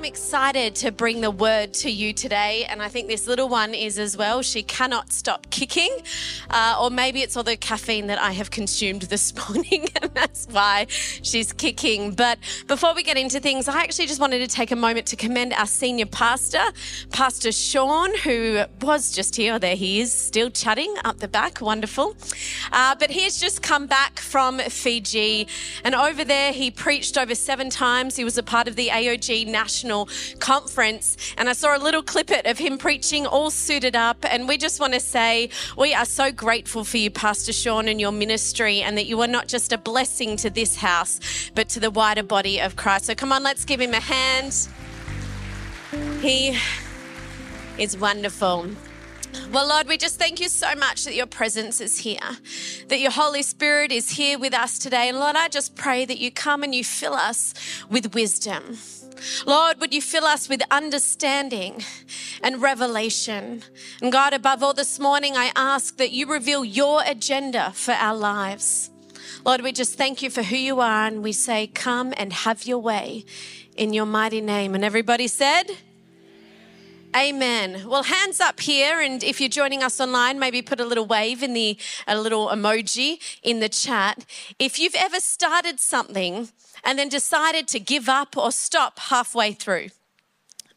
I'm excited to bring the word to you today, and I think this little one is as well. She cannot stop kicking, uh, or maybe it's all the caffeine that I have consumed this morning, and that's why she's kicking. But before we get into things, I actually just wanted to take a moment to commend our senior pastor, Pastor Sean, who was just here. There he is, still chatting up the back. Wonderful. Uh, but he has just come back from Fiji, and over there he preached over seven times. He was a part of the AOG National Conference. And I saw a little clip of him preaching all suited up. And we just want to say we are so grateful for you, Pastor Sean, and your ministry, and that you are not just a blessing to this house, but to the wider body of Christ. So come on, let's give him a hand. He is wonderful. Well, Lord, we just thank you so much that your presence is here, that your Holy Spirit is here with us today. And Lord, I just pray that you come and you fill us with wisdom. Lord, would you fill us with understanding and revelation? And God, above all this morning, I ask that you reveal your agenda for our lives. Lord, we just thank you for who you are and we say, come and have your way in your mighty name. And everybody said, Amen. Well, hands up here, and if you're joining us online, maybe put a little wave in the, a little emoji in the chat. If you've ever started something and then decided to give up or stop halfway through,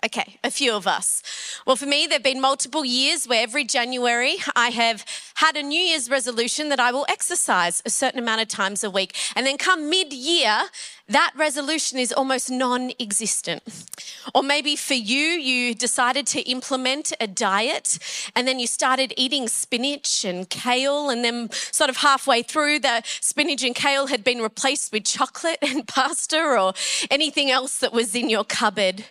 Okay, a few of us. Well, for me, there have been multiple years where every January I have had a New Year's resolution that I will exercise a certain amount of times a week. And then come mid year, that resolution is almost non existent. Or maybe for you, you decided to implement a diet and then you started eating spinach and kale, and then sort of halfway through, the spinach and kale had been replaced with chocolate and pasta or anything else that was in your cupboard.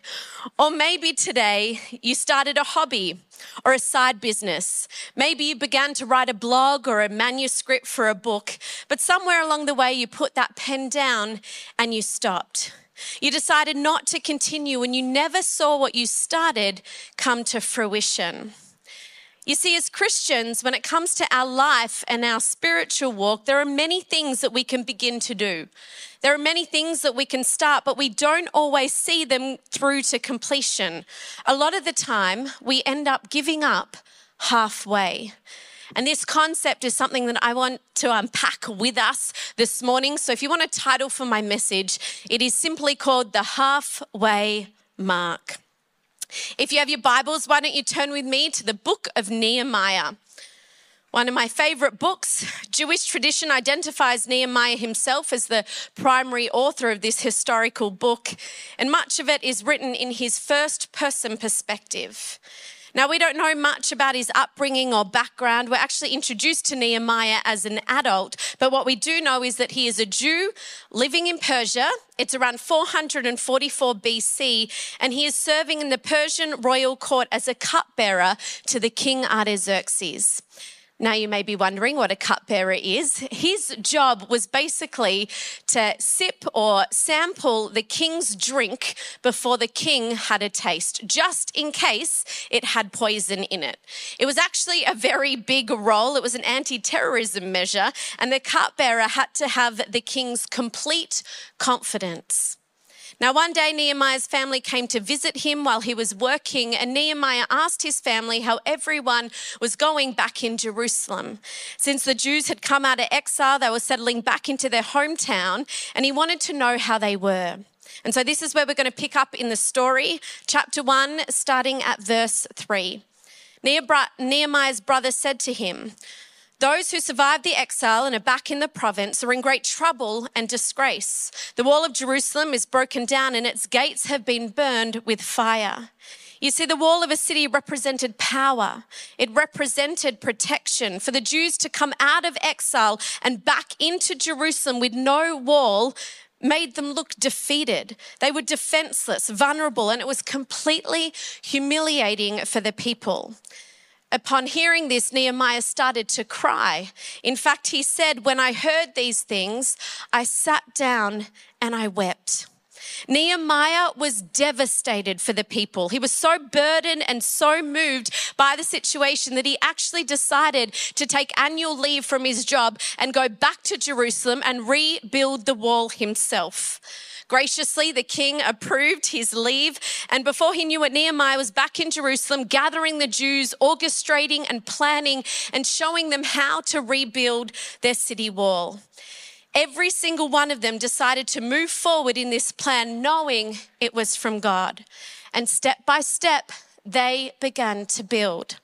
Or maybe today you started a hobby or a side business. Maybe you began to write a blog or a manuscript for a book, but somewhere along the way you put that pen down and you stopped. You decided not to continue and you never saw what you started come to fruition. You see, as Christians, when it comes to our life and our spiritual walk, there are many things that we can begin to do. There are many things that we can start, but we don't always see them through to completion. A lot of the time, we end up giving up halfway. And this concept is something that I want to unpack with us this morning. So, if you want a title for my message, it is simply called The Halfway Mark. If you have your Bibles, why don't you turn with me to the book of Nehemiah? One of my favorite books. Jewish tradition identifies Nehemiah himself as the primary author of this historical book, and much of it is written in his first person perspective. Now, we don't know much about his upbringing or background. We're actually introduced to Nehemiah as an adult, but what we do know is that he is a Jew living in Persia. It's around 444 BC, and he is serving in the Persian royal court as a cupbearer to the king Artaxerxes. Now, you may be wondering what a cupbearer is. His job was basically to sip or sample the king's drink before the king had a taste, just in case it had poison in it. It was actually a very big role. It was an anti terrorism measure, and the cupbearer had to have the king's complete confidence. Now, one day, Nehemiah's family came to visit him while he was working, and Nehemiah asked his family how everyone was going back in Jerusalem. Since the Jews had come out of exile, they were settling back into their hometown, and he wanted to know how they were. And so, this is where we're going to pick up in the story, chapter 1, starting at verse 3. Nehemiah's brother said to him, those who survived the exile and are back in the province are in great trouble and disgrace. The wall of Jerusalem is broken down and its gates have been burned with fire. You see, the wall of a city represented power. It represented protection. For the Jews to come out of exile and back into Jerusalem with no wall made them look defeated. They were defenseless, vulnerable, and it was completely humiliating for the people. Upon hearing this, Nehemiah started to cry. In fact, he said, When I heard these things, I sat down and I wept. Nehemiah was devastated for the people. He was so burdened and so moved by the situation that he actually decided to take annual leave from his job and go back to Jerusalem and rebuild the wall himself. Graciously, the king approved his leave. And before he knew it, Nehemiah was back in Jerusalem, gathering the Jews, orchestrating and planning and showing them how to rebuild their city wall. Every single one of them decided to move forward in this plan, knowing it was from God. And step by step, they began to build.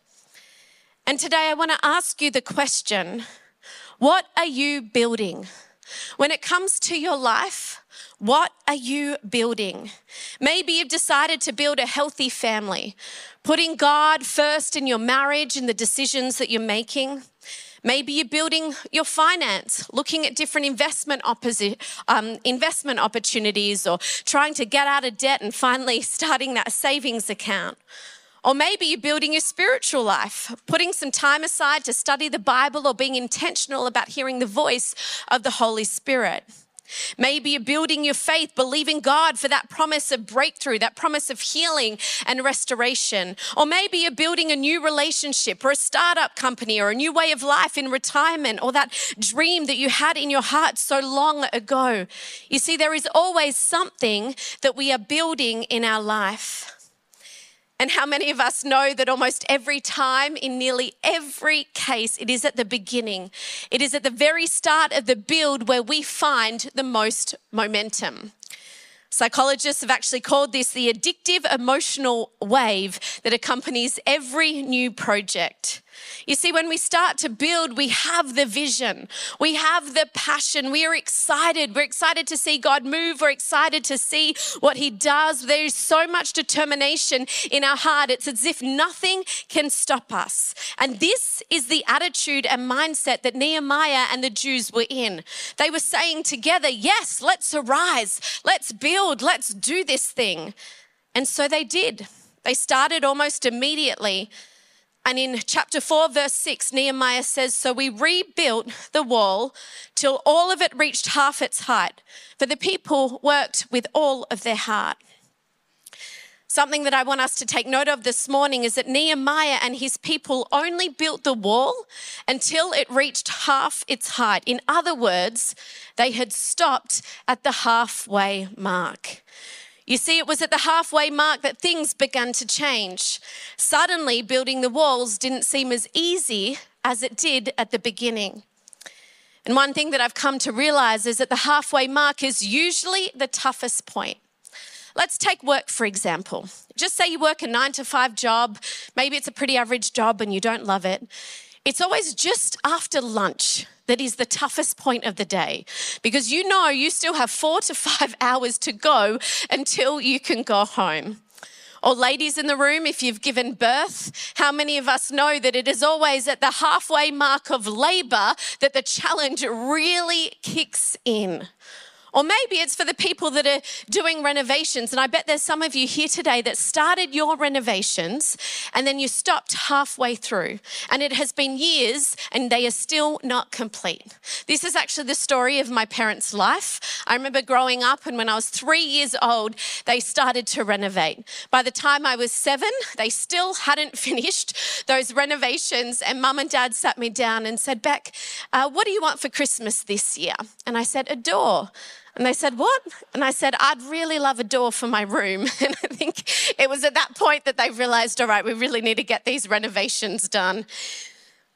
And today I want to ask you the question what are you building? When it comes to your life, what are you building? Maybe you've decided to build a healthy family, putting God first in your marriage and the decisions that you're making. Maybe you're building your finance, looking at different investment, opposi- um, investment opportunities or trying to get out of debt and finally starting that savings account. Or maybe you're building your spiritual life, putting some time aside to study the Bible or being intentional about hearing the voice of the Holy Spirit. Maybe you're building your faith, believing God for that promise of breakthrough, that promise of healing and restoration. Or maybe you're building a new relationship or a startup company or a new way of life in retirement or that dream that you had in your heart so long ago. You see, there is always something that we are building in our life. And how many of us know that almost every time, in nearly every case, it is at the beginning, it is at the very start of the build where we find the most momentum. Psychologists have actually called this the addictive emotional wave that accompanies every new project. You see, when we start to build, we have the vision, we have the passion, we are excited. We're excited to see God move, we're excited to see what He does. There is so much determination in our heart. It's as if nothing can stop us. And this is the attitude and mindset that Nehemiah and the Jews were in. They were saying together, Yes, let's arise, let's build, let's do this thing. And so they did. They started almost immediately and in chapter 4, verse 6, Nehemiah says, So we rebuilt the wall till all of it reached half its height, for the people worked with all of their heart. Something that I want us to take note of this morning is that Nehemiah and his people only built the wall until it reached half its height. In other words, they had stopped at the halfway mark. You see, it was at the halfway mark that things began to change. Suddenly, building the walls didn't seem as easy as it did at the beginning. And one thing that I've come to realize is that the halfway mark is usually the toughest point. Let's take work, for example. Just say you work a nine to five job, maybe it's a pretty average job and you don't love it. It's always just after lunch that is the toughest point of the day because you know you still have four to five hours to go until you can go home. Or, ladies in the room, if you've given birth, how many of us know that it is always at the halfway mark of labor that the challenge really kicks in? Or maybe it's for the people that are doing renovations. And I bet there's some of you here today that started your renovations and then you stopped halfway through. And it has been years and they are still not complete. This is actually the story of my parents' life. I remember growing up, and when I was three years old, they started to renovate. By the time I was seven, they still hadn't finished those renovations. And mum and dad sat me down and said, Beck, uh, what do you want for Christmas this year? And I said, A door. And they said, What? And I said, I'd really love a door for my room. And I think it was at that point that they realized, all right, we really need to get these renovations done.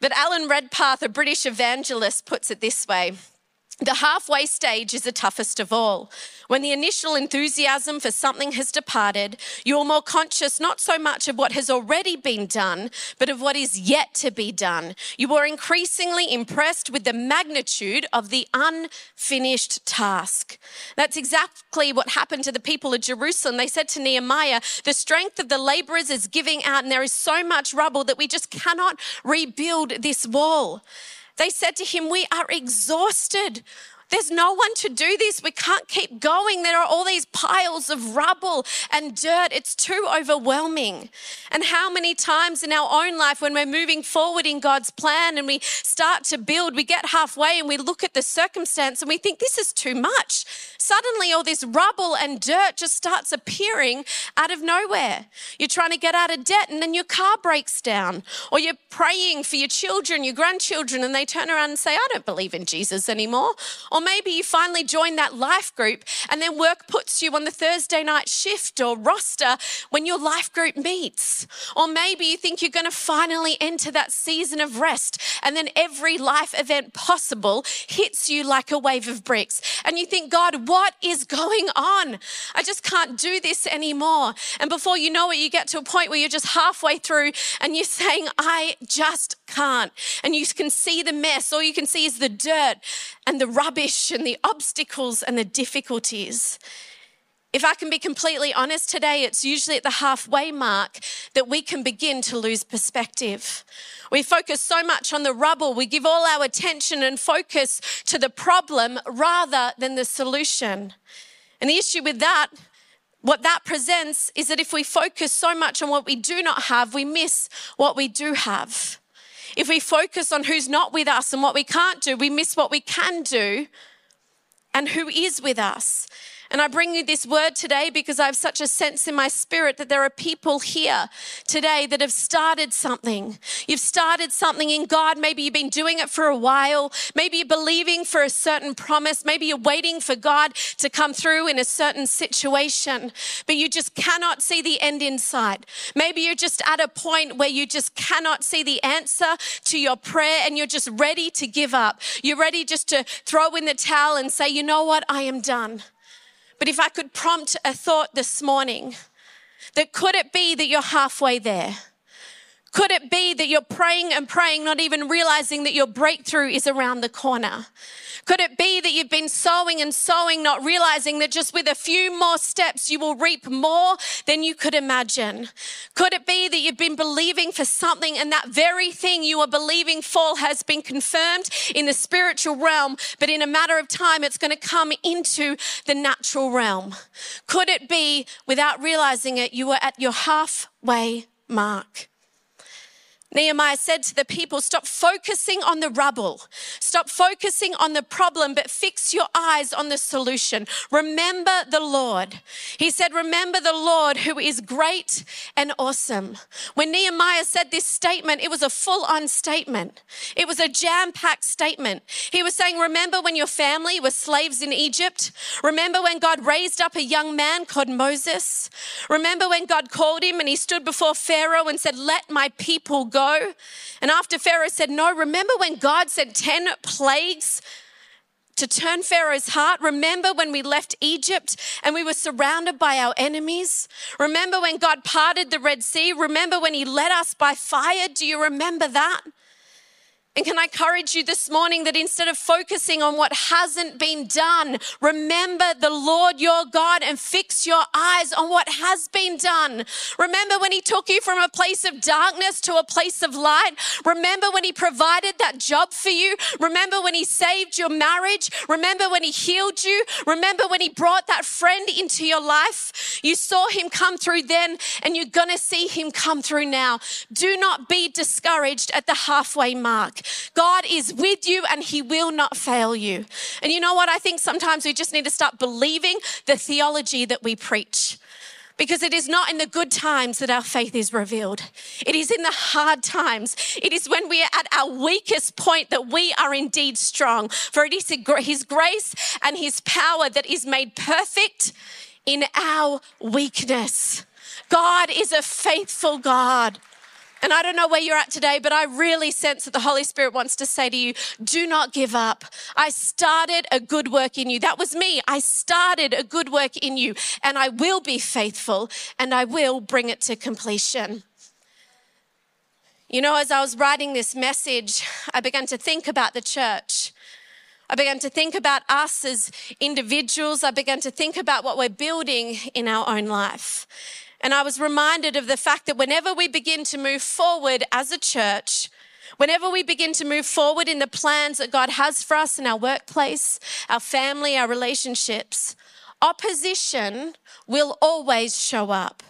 But Alan Redpath, a British evangelist, puts it this way the halfway stage is the toughest of all. When the initial enthusiasm for something has departed, you are more conscious not so much of what has already been done, but of what is yet to be done. You are increasingly impressed with the magnitude of the unfinished task. That's exactly what happened to the people of Jerusalem. They said to Nehemiah, The strength of the laborers is giving out, and there is so much rubble that we just cannot rebuild this wall. They said to him, We are exhausted. There's no one to do this. We can't keep going. There are all these piles of rubble and dirt. It's too overwhelming. And how many times in our own life, when we're moving forward in God's plan and we start to build, we get halfway and we look at the circumstance and we think, this is too much. Suddenly, all this rubble and dirt just starts appearing out of nowhere. You're trying to get out of debt and then your car breaks down, or you're praying for your children, your grandchildren, and they turn around and say, I don't believe in Jesus anymore. Or maybe you finally join that life group and then work puts you on the Thursday night shift or roster when your life group meets. Or maybe you think you're going to finally enter that season of rest and then every life event possible hits you like a wave of bricks. And you think, God, what is going on? I just can't do this anymore. And before you know it, you get to a point where you're just halfway through and you're saying, I just can't. And you can see the mess. All you can see is the dirt and the rubbish and the obstacles and the difficulties. If I can be completely honest today, it's usually at the halfway mark that we can begin to lose perspective. We focus so much on the rubble, we give all our attention and focus to the problem rather than the solution. And the issue with that, what that presents is that if we focus so much on what we do not have, we miss what we do have. If we focus on who's not with us and what we can't do, we miss what we can do and who is with us. And I bring you this word today because I have such a sense in my spirit that there are people here today that have started something. You've started something in God. Maybe you've been doing it for a while. Maybe you're believing for a certain promise. Maybe you're waiting for God to come through in a certain situation, but you just cannot see the end in sight. Maybe you're just at a point where you just cannot see the answer to your prayer and you're just ready to give up. You're ready just to throw in the towel and say, you know what? I am done. But if I could prompt a thought this morning, that could it be that you're halfway there? Could it be that you're praying and praying, not even realizing that your breakthrough is around the corner? Could it be that you've been sowing and sowing, not realizing that just with a few more steps, you will reap more than you could imagine? Could it be that you've been believing for something and that very thing you are believing for has been confirmed in the spiritual realm, but in a matter of time, it's going to come into the natural realm? Could it be, without realizing it, you were at your halfway mark? Nehemiah said to the people, Stop focusing on the rubble. Stop focusing on the problem, but fix your eyes on the solution. Remember the Lord. He said, Remember the Lord who is great and awesome. When Nehemiah said this statement, it was a full on statement, it was a jam packed statement. He was saying, Remember when your family were slaves in Egypt? Remember when God raised up a young man called Moses? Remember when God called him and he stood before Pharaoh and said, Let my people go? Go? And after Pharaoh said no, remember when God sent 10 plagues to turn Pharaoh's heart? Remember when we left Egypt and we were surrounded by our enemies? Remember when God parted the Red Sea? Remember when He led us by fire? Do you remember that? And can I encourage you this morning that instead of focusing on what hasn't been done, remember the Lord your God and fix your eyes on what has been done. Remember when He took you from a place of darkness to a place of light. Remember when He provided that job for you. Remember when He saved your marriage. Remember when He healed you. Remember when He brought that friend into your life. You saw Him come through then, and you're going to see Him come through now. Do not be discouraged at the halfway mark. God is with you and He will not fail you. And you know what? I think sometimes we just need to start believing the theology that we preach. Because it is not in the good times that our faith is revealed. It is in the hard times. It is when we are at our weakest point that we are indeed strong. For it is His grace and His power that is made perfect in our weakness. God is a faithful God. And I don't know where you're at today, but I really sense that the Holy Spirit wants to say to you, do not give up. I started a good work in you. That was me. I started a good work in you, and I will be faithful and I will bring it to completion. You know, as I was writing this message, I began to think about the church. I began to think about us as individuals. I began to think about what we're building in our own life. And I was reminded of the fact that whenever we begin to move forward as a church, Whenever we begin to move forward in the plans that God has for us in our workplace, our family, our relationships, opposition will always show up.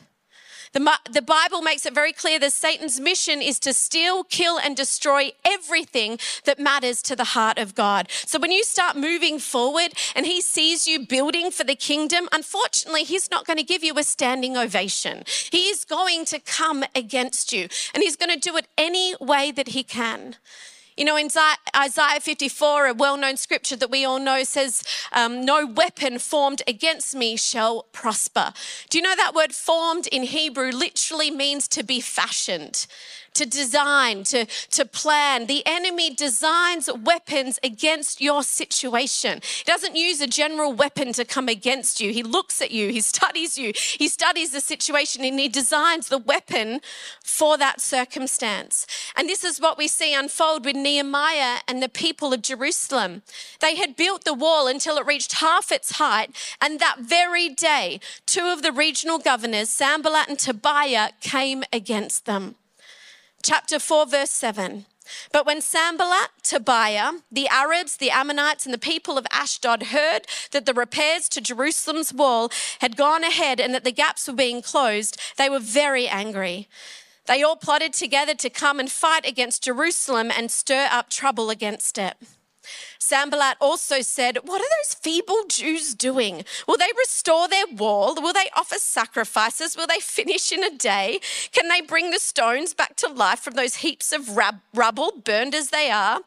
The, the Bible makes it very clear that Satan's mission is to steal, kill, and destroy everything that matters to the heart of God. So when you start moving forward and he sees you building for the kingdom, unfortunately, he's not going to give you a standing ovation. He is going to come against you and he's going to do it any way that he can. You know, in Isaiah 54, a well known scripture that we all know says, um, No weapon formed against me shall prosper. Do you know that word formed in Hebrew literally means to be fashioned? To design, to, to plan. The enemy designs weapons against your situation. He doesn't use a general weapon to come against you. He looks at you, he studies you, he studies the situation, and he designs the weapon for that circumstance. And this is what we see unfold with Nehemiah and the people of Jerusalem. They had built the wall until it reached half its height, and that very day, two of the regional governors, Sanballat and Tobiah, came against them chapter 4, verse 7. But when Sanballat, Tobiah, the Arabs, the Ammonites, and the people of Ashdod heard that the repairs to Jerusalem's wall had gone ahead and that the gaps were being closed, they were very angry. They all plotted together to come and fight against Jerusalem and stir up trouble against it. Sanballat also said, What are those feeble Jews doing? Will they restore their wall? Will they offer sacrifices? Will they finish in a day? Can they bring the stones back to life from those heaps of rub- rubble, burned as they are?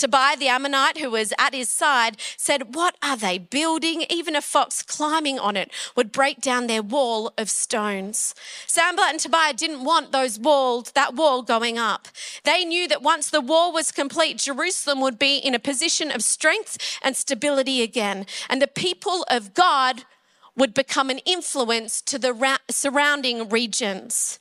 Tobiah the Ammonite, who was at his side, said, What are they building? Even a fox climbing on it would break down their wall of stones. Sanballat and Tobiah didn't want those walls, that wall going up. They knew that once the wall was complete, Jerusalem would be in a position of strength and stability again. And the people of God would become an influence to the surrounding regions.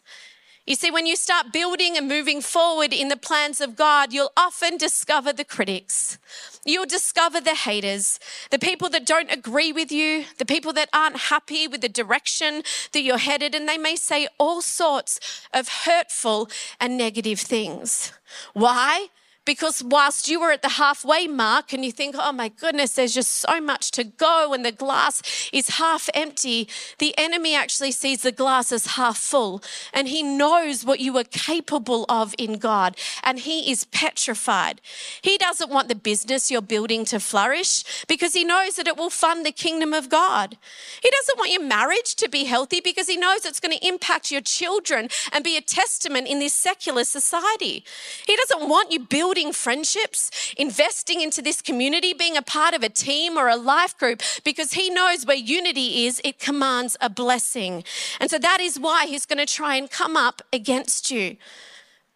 You see, when you start building and moving forward in the plans of God, you'll often discover the critics. You'll discover the haters, the people that don't agree with you, the people that aren't happy with the direction that you're headed, and they may say all sorts of hurtful and negative things. Why? Because whilst you were at the halfway mark and you think, oh my goodness, there's just so much to go and the glass is half empty, the enemy actually sees the glass as half full and he knows what you are capable of in God and he is petrified. He doesn't want the business you're building to flourish because he knows that it will fund the kingdom of God. He doesn't want your marriage to be healthy because he knows it's going to impact your children and be a testament in this secular society. He doesn't want you building building friendships, investing into this community, being a part of a team or a life group, because He knows where unity is, it commands a blessing. And so that is why He's going to try and come up against you.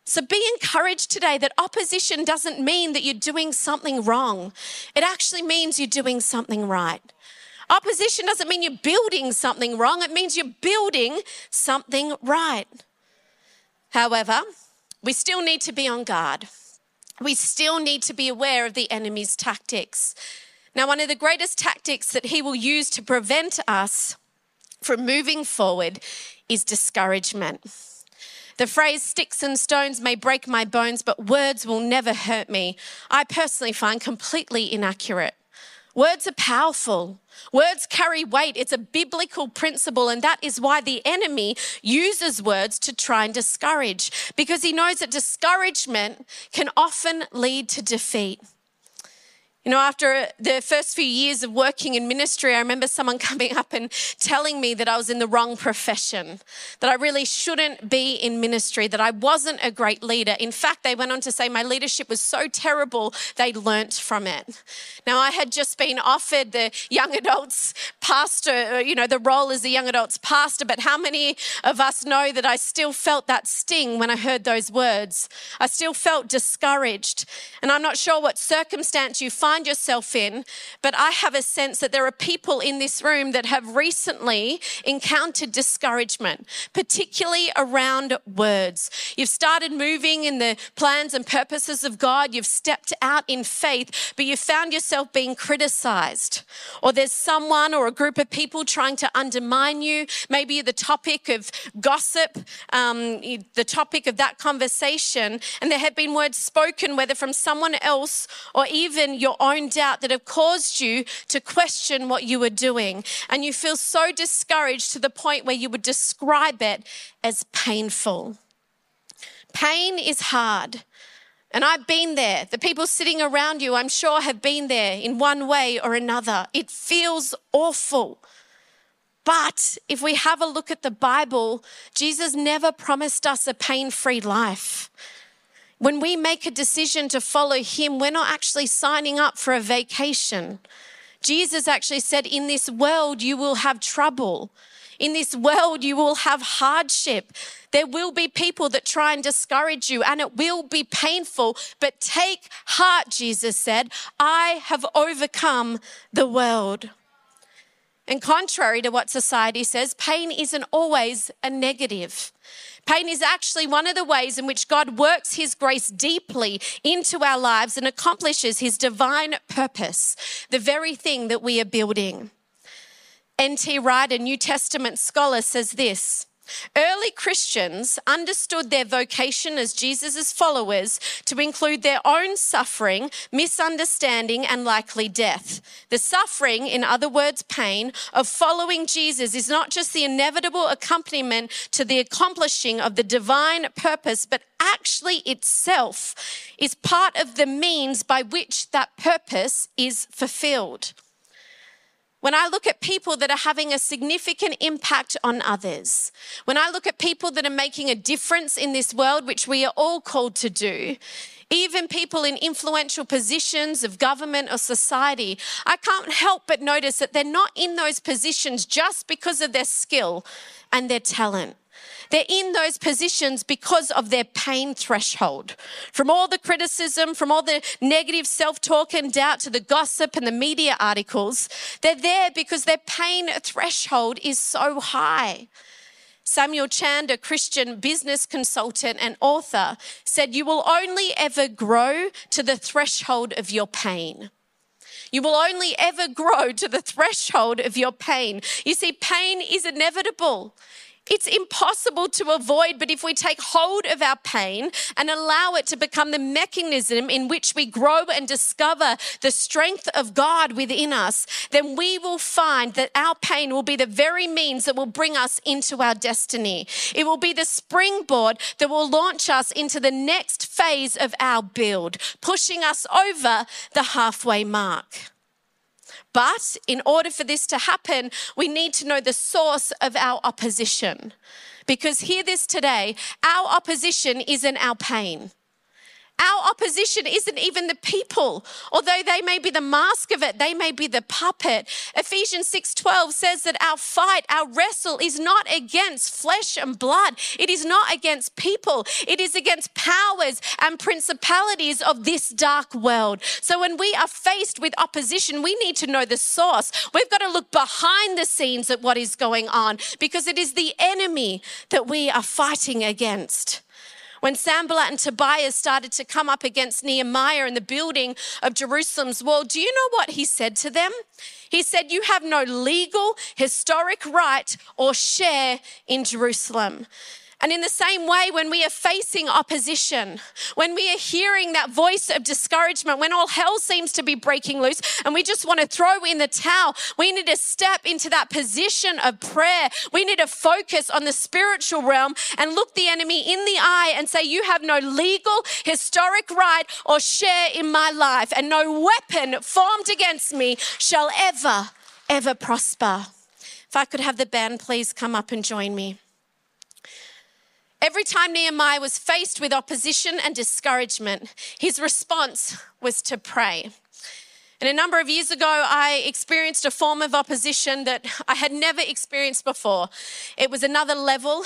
So be encouraged today that opposition doesn't mean that you're doing something wrong. It actually means you're doing something right. Opposition doesn't mean you're building something wrong, it means you're building something right. However, we still need to be on guard we still need to be aware of the enemy's tactics. Now, one of the greatest tactics that he will use to prevent us from moving forward is discouragement. The phrase sticks and stones may break my bones, but words will never hurt me, I personally find completely inaccurate. Words are powerful. Words carry weight. It's a biblical principle, and that is why the enemy uses words to try and discourage, because he knows that discouragement can often lead to defeat. You know, after the first few years of working in ministry, I remember someone coming up and telling me that I was in the wrong profession, that I really shouldn't be in ministry, that I wasn't a great leader. In fact, they went on to say my leadership was so terrible, they learnt from it. Now, I had just been offered the young adults pastor, uh, you know, the role as a young adults pastor, but how many of us know that I still felt that sting when I heard those words? I still felt discouraged. And I'm not sure what circumstance you find find yourself in, but I have a sense that there are people in this room that have recently encountered discouragement, particularly around words. You've started moving in the plans and purposes of God, you've stepped out in faith, but you found yourself being criticized, or there's someone or a group of people trying to undermine you. Maybe the topic of gossip, um, the topic of that conversation, and there have been words spoken, whether from someone else or even your own doubt, that have caused you to question what you were doing. And you feel so discouraged to the point where you would describe it as painful. Pain is hard. And I've been there. The people sitting around you, I'm sure, have been there in one way or another. It feels awful. But if we have a look at the Bible, Jesus never promised us a pain free life. When we make a decision to follow him, we're not actually signing up for a vacation. Jesus actually said, In this world, you will have trouble. In this world, you will have hardship. There will be people that try and discourage you, and it will be painful. But take heart, Jesus said, I have overcome the world. And contrary to what society says, pain isn't always a negative. Pain is actually one of the ways in which God works His grace deeply into our lives and accomplishes His divine purpose, the very thing that we are building. N.T. Wright, a New Testament scholar, says this Early Christians understood their vocation as Jesus' followers to include their own suffering, misunderstanding, and likely death. The suffering, in other words, pain, of following Jesus is not just the inevitable accompaniment to the accomplishing of the divine purpose, but actually itself is part of the means by which that purpose is fulfilled. When I look at people that are having a significant impact on others, when I look at people that are making a difference in this world, which we are all called to do, even people in influential positions of government or society, I can't help but notice that they're not in those positions just because of their skill and their talent. They're in those positions because of their pain threshold. From all the criticism, from all the negative self talk and doubt to the gossip and the media articles, they're there because their pain threshold is so high. Samuel Chand, a Christian business consultant and author, said, You will only ever grow to the threshold of your pain. You will only ever grow to the threshold of your pain. You see, pain is inevitable. It's impossible to avoid, but if we take hold of our pain and allow it to become the mechanism in which we grow and discover the strength of God within us, then we will find that our pain will be the very means that will bring us into our destiny. It will be the springboard that will launch us into the next phase of our build, pushing us over the halfway mark. But in order for this to happen, we need to know the source of our opposition. Because hear this today our opposition isn't our pain. Our opposition isn't even the people, although they may be the mask of it, they may be the puppet. Ephesians 6:12 says that our fight, our wrestle is not against flesh and blood. It is not against people. It is against powers and principalities of this dark world. So when we are faced with opposition, we need to know the source. We've got to look behind the scenes at what is going on because it is the enemy that we are fighting against. When Sanballat and Tobiah started to come up against Nehemiah in the building of Jerusalem's wall, do you know what he said to them? He said, You have no legal, historic right or share in Jerusalem. And in the same way, when we are facing opposition, when we are hearing that voice of discouragement, when all hell seems to be breaking loose and we just want to throw in the towel, we need to step into that position of prayer. We need to focus on the spiritual realm and look the enemy in the eye and say, You have no legal, historic right or share in my life, and no weapon formed against me shall ever, ever prosper. If I could have the band please come up and join me. Every time Nehemiah was faced with opposition and discouragement, his response was to pray. And a number of years ago, I experienced a form of opposition that I had never experienced before. It was another level.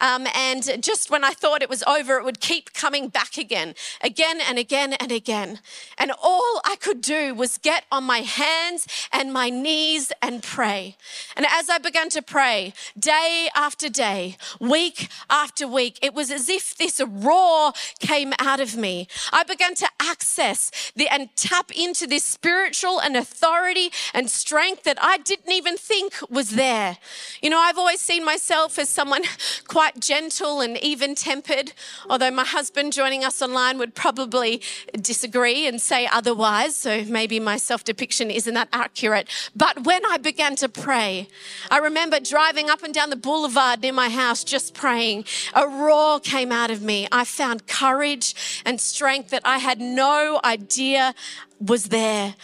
Um, and just when I thought it was over, it would keep coming back again, again and again and again. And all I could do was get on my hands and my knees and pray. And as I began to pray, day after day, week after week, it was as if this roar came out of me. I began to access the, and tap into this spiritual and authority and strength that I didn't even think was there. You know, I've always seen myself as someone quite gentle and even tempered, although my husband joining us online would probably disagree and say otherwise. So maybe my self depiction isn't that accurate. But when I began to pray, I remember driving up and down the boulevard near my house just praying. A roar came out of me. I found courage and strength that I had no idea was there.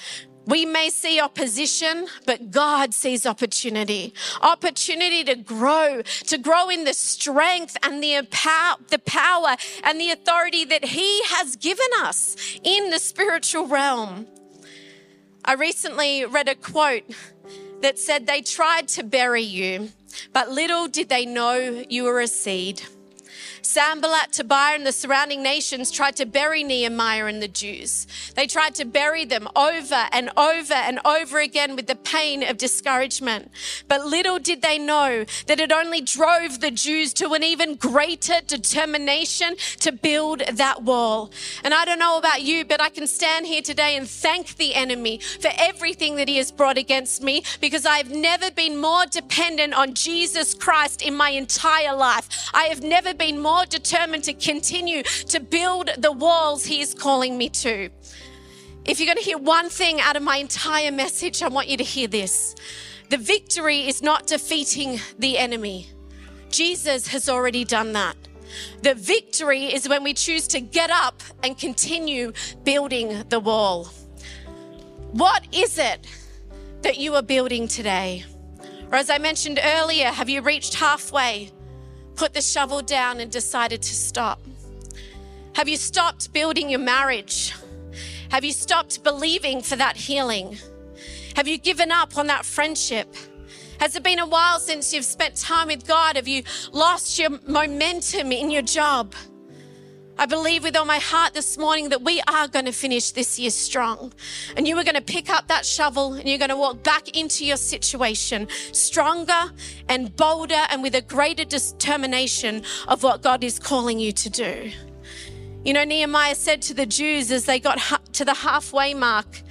We may see opposition, but God sees opportunity. Opportunity to grow, to grow in the strength and the the power and the authority that He has given us in the spiritual realm. I recently read a quote that said, They tried to bury you, but little did they know you were a seed. Sanballat, Tobiah, and the surrounding nations tried to bury Nehemiah and the Jews. They tried to bury them over and over and over again with the pain of discouragement. But little did they know that it only drove the Jews to an even greater determination to build that wall. And I don't know about you, but I can stand here today and thank the enemy for everything that he has brought against me because I've never been more dependent on Jesus Christ in my entire life. I have never been more more determined to continue to build the walls He is calling me to. If you're going to hear one thing out of my entire message, I want you to hear this. The victory is not defeating the enemy. Jesus has already done that. The victory is when we choose to get up and continue building the wall. What is it that you are building today? Or as I mentioned earlier, have you reached halfway? Put the shovel down and decided to stop? Have you stopped building your marriage? Have you stopped believing for that healing? Have you given up on that friendship? Has it been a while since you've spent time with God? Have you lost your momentum in your job? I believe with all my heart this morning that we are going to finish this year strong. And you are going to pick up that shovel and you're going to walk back into your situation stronger and bolder and with a greater determination of what God is calling you to do. You know, Nehemiah said to the Jews as they got to the halfway mark,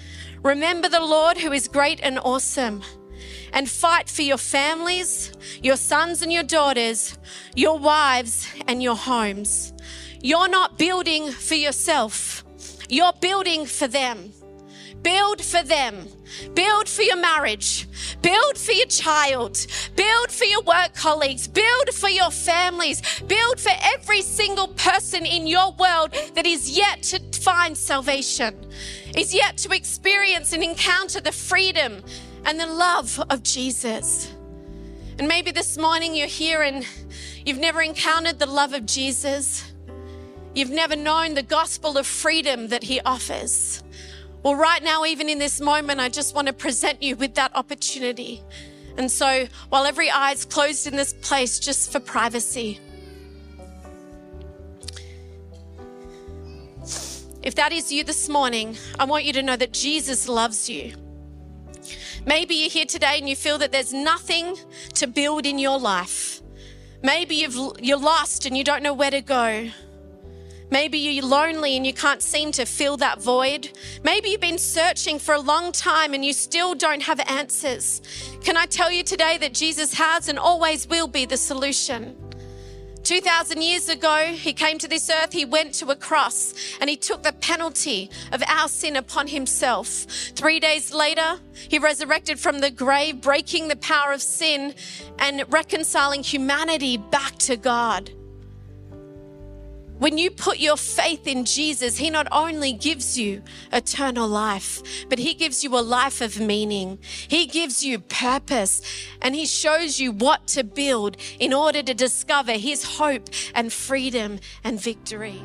Remember the Lord who is great and awesome and fight for your families, your sons and your daughters, your wives and your homes. You're not building for yourself, you're building for them. Build for them. Build for your marriage. Build for your child. Build for your work colleagues. Build for your families. Build for every single person in your world that is yet to find salvation, is yet to experience and encounter the freedom and the love of Jesus. And maybe this morning you're here and you've never encountered the love of Jesus. You've never known the gospel of freedom that He offers. Well, right now, even in this moment, I just want to present you with that opportunity. And so, while every eye is closed in this place, just for privacy, if that is you this morning, I want you to know that Jesus loves you. Maybe you're here today and you feel that there's nothing to build in your life. Maybe you've, you're lost and you don't know where to go. Maybe you're lonely and you can't seem to fill that void. Maybe you've been searching for a long time and you still don't have answers. Can I tell you today that Jesus has and always will be the solution? 2,000 years ago, he came to this earth, he went to a cross, and he took the penalty of our sin upon himself. Three days later, he resurrected from the grave, breaking the power of sin and reconciling humanity back to God. When you put your faith in Jesus, He not only gives you eternal life, but He gives you a life of meaning. He gives you purpose and He shows you what to build in order to discover His hope and freedom and victory.